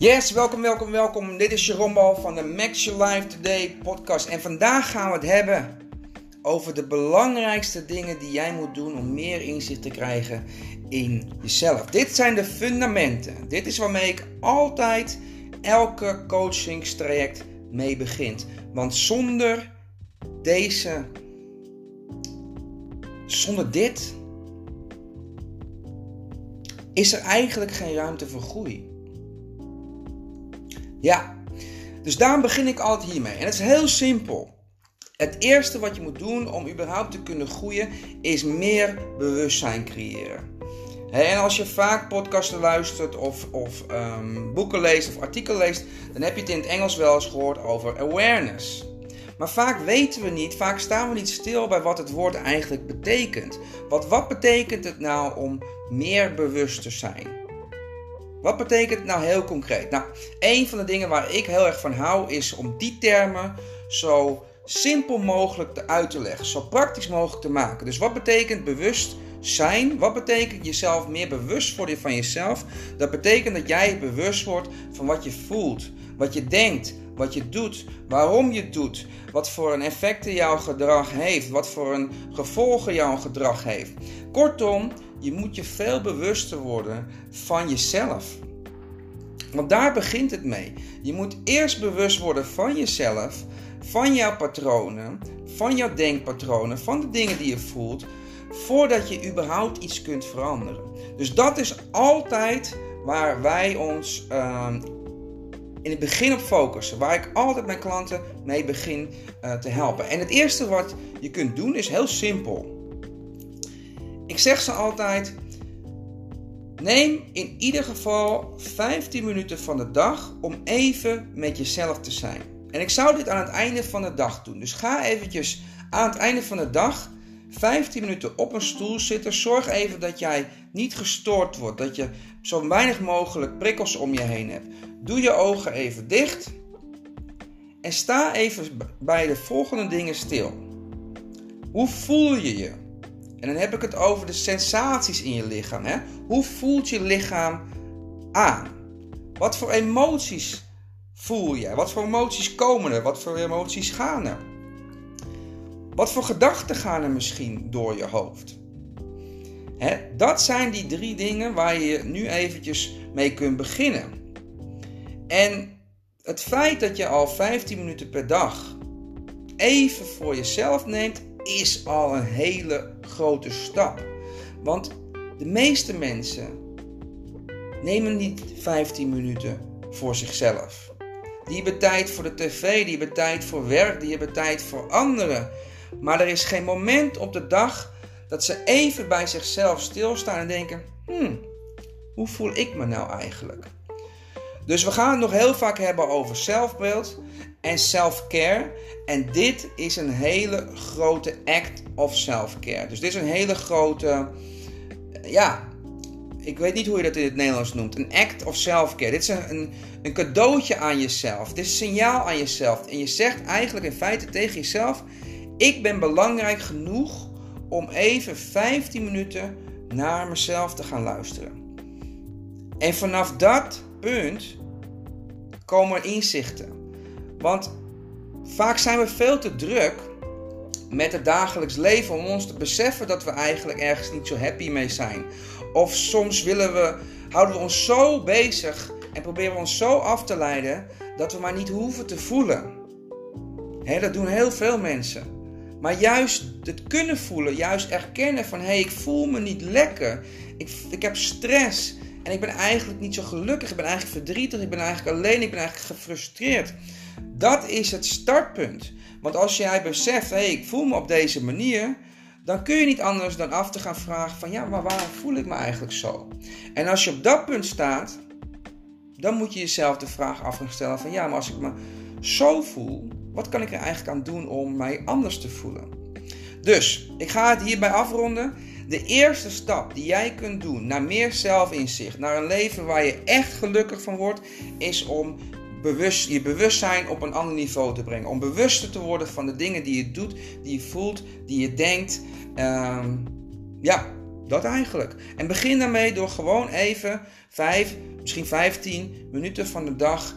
Yes, welkom, welkom, welkom. Dit is Jerome van de Max Your Life Today podcast. En vandaag gaan we het hebben over de belangrijkste dingen die jij moet doen om meer inzicht te krijgen in jezelf. Dit zijn de fundamenten. Dit is waarmee ik altijd elke coachingstraject mee begint. Want zonder deze, zonder dit, is er eigenlijk geen ruimte voor groei. Ja, dus daarom begin ik altijd hiermee. En het is heel simpel. Het eerste wat je moet doen om überhaupt te kunnen groeien, is meer bewustzijn creëren. En als je vaak podcasten luistert of, of um, boeken leest of artikelen leest, dan heb je het in het Engels wel eens gehoord over awareness. Maar vaak weten we niet, vaak staan we niet stil bij wat het woord eigenlijk betekent. Wat, wat betekent het nou om meer bewust te zijn? Wat betekent het nou heel concreet? Nou, een van de dingen waar ik heel erg van hou is om die termen zo simpel mogelijk te uit te leggen, zo praktisch mogelijk te maken. Dus wat betekent bewust zijn? Wat betekent jezelf meer bewust worden van jezelf? Dat betekent dat jij bewust wordt van wat je voelt, wat je denkt, wat je doet, waarom je het doet, wat voor een effecten jouw gedrag heeft, wat voor een gevolgen jouw gedrag heeft. Kortom, je moet je veel bewuster worden van jezelf. Want daar begint het mee. Je moet eerst bewust worden van jezelf, van jouw patronen, van jouw denkpatronen, van de dingen die je voelt, voordat je überhaupt iets kunt veranderen. Dus dat is altijd waar wij ons ehm, in het begin op focussen. Waar ik altijd mijn klanten mee begin uh, te helpen. En het eerste wat je kunt doen is heel simpel. Ik zeg ze altijd: neem in ieder geval 15 minuten van de dag om even met jezelf te zijn. En ik zou dit aan het einde van de dag doen. Dus ga eventjes aan het einde van de dag 15 minuten op een stoel zitten. Zorg even dat jij niet gestoord wordt. Dat je zo weinig mogelijk prikkels om je heen hebt. Doe je ogen even dicht. En sta even bij de volgende dingen stil. Hoe voel je je? En dan heb ik het over de sensaties in je lichaam. Hè? Hoe voelt je lichaam aan? Wat voor emoties voel je? Wat voor emoties komen er? Wat voor emoties gaan er? Wat voor gedachten gaan er misschien door je hoofd? Dat zijn die drie dingen waar je nu eventjes mee kunt beginnen. En het feit dat je al 15 minuten per dag even voor jezelf neemt, is al een hele grote stap. Want de meeste mensen nemen niet 15 minuten voor zichzelf. Die hebben tijd voor de tv, die hebben tijd voor werk, die hebben tijd voor anderen. Maar er is geen moment op de dag dat ze even bij zichzelf stilstaan en denken: hmm, hoe voel ik me nou eigenlijk? Dus we gaan het nog heel vaak hebben over zelfbeeld en self-care. En dit is een hele grote act of self-care. Dus dit is een hele grote, ja, ik weet niet hoe je dat in het Nederlands noemt. Een act of self-care. Dit is een, een, cadeautje aan jezelf. Dit is een signaal aan jezelf. En je zegt eigenlijk in feite tegen jezelf: Ik ben belangrijk genoeg om even 15 minuten naar mezelf te gaan luisteren. En vanaf dat punt komen er inzichten. Want vaak zijn we veel te druk met het dagelijks leven om ons te beseffen dat we eigenlijk ergens niet zo happy mee zijn. Of soms willen we, houden we ons zo bezig en proberen we ons zo af te leiden dat we maar niet hoeven te voelen. dat doen heel veel mensen. Maar juist het kunnen voelen, juist erkennen van hé, hey, ik voel me niet lekker. Ik, ik heb stress en ik ben eigenlijk niet zo gelukkig. Ik ben eigenlijk verdrietig, ik ben eigenlijk alleen, ik ben eigenlijk gefrustreerd. Dat is het startpunt. Want als jij beseft, hé, hey, ik voel me op deze manier, dan kun je niet anders dan af te gaan vragen van ja, maar waarom voel ik me eigenlijk zo? En als je op dat punt staat, dan moet je jezelf de vraag af gaan stellen van ja, maar als ik me zo voel, wat kan ik er eigenlijk aan doen om mij anders te voelen? Dus, ik ga het hierbij afronden. De eerste stap die jij kunt doen naar meer zelfinzicht, naar een leven waar je echt gelukkig van wordt, is om bewust, je bewustzijn op een ander niveau te brengen. Om bewuster te worden van de dingen die je doet, die je voelt, die je denkt. Ehm, ja, Dat eigenlijk. En begin daarmee door gewoon even 5, misschien 15 minuten van de dag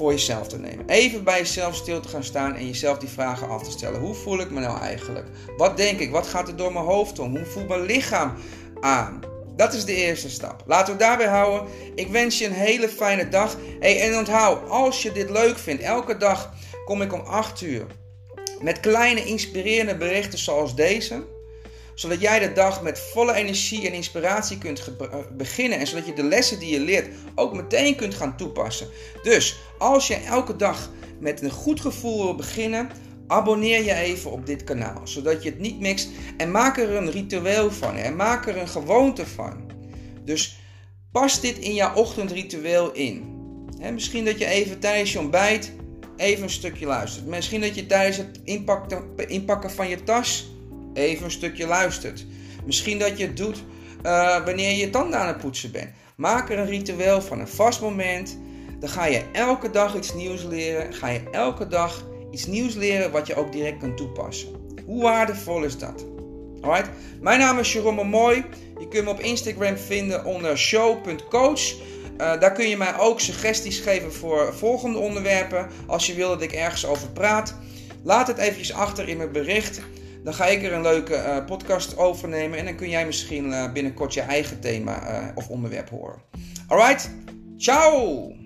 voor jezelf te nemen. Even bij jezelf stil te gaan staan en jezelf die vragen af te stellen. Hoe voel ik me nou eigenlijk? Wat denk ik? Wat gaat er door mijn hoofd om? Hoe voelt mijn lichaam aan? Dat is de eerste stap. Laten we daarbij houden. Ik wens je een hele fijne dag. Hey, en onthoud, als je dit leuk vindt, elke dag kom ik om 8 uur met kleine inspirerende berichten zoals deze zodat jij de dag met volle energie en inspiratie kunt eh, beginnen. En zodat je de lessen die je leert ook meteen kunt gaan toepassen. Dus als je elke dag met een goed gevoel wil beginnen, abonneer je even op dit kanaal. Zodat je het niet mixt. En maak er een ritueel van. En maak er een gewoonte van. Dus pas dit in jouw ochtendritueel in. misschien dat je even tijdens je ontbijt even een stukje luistert. Misschien dat je tijdens het inpakken, inpakken van je tas even een stukje luistert. Misschien dat je het doet uh, wanneer je tanden aan het poetsen bent. Maak er een ritueel van een vast moment. Dan ga je elke dag iets nieuws leren. Ga je elke dag iets nieuws leren wat je ook direct kunt toepassen. Hoe waardevol is dat? Alright? Mijn naam is Jerome Mooi. Je kunt me op Instagram vinden onder show.coach. Uh, daar kun je mij ook suggesties geven voor volgende onderwerpen. Als je wil dat ik ergens over praat. Laat het eventjes achter in mijn bericht. Dan ga ik er een leuke uh, podcast over nemen. En dan kun jij misschien uh, binnenkort je eigen thema uh, of onderwerp horen. Alright, ciao!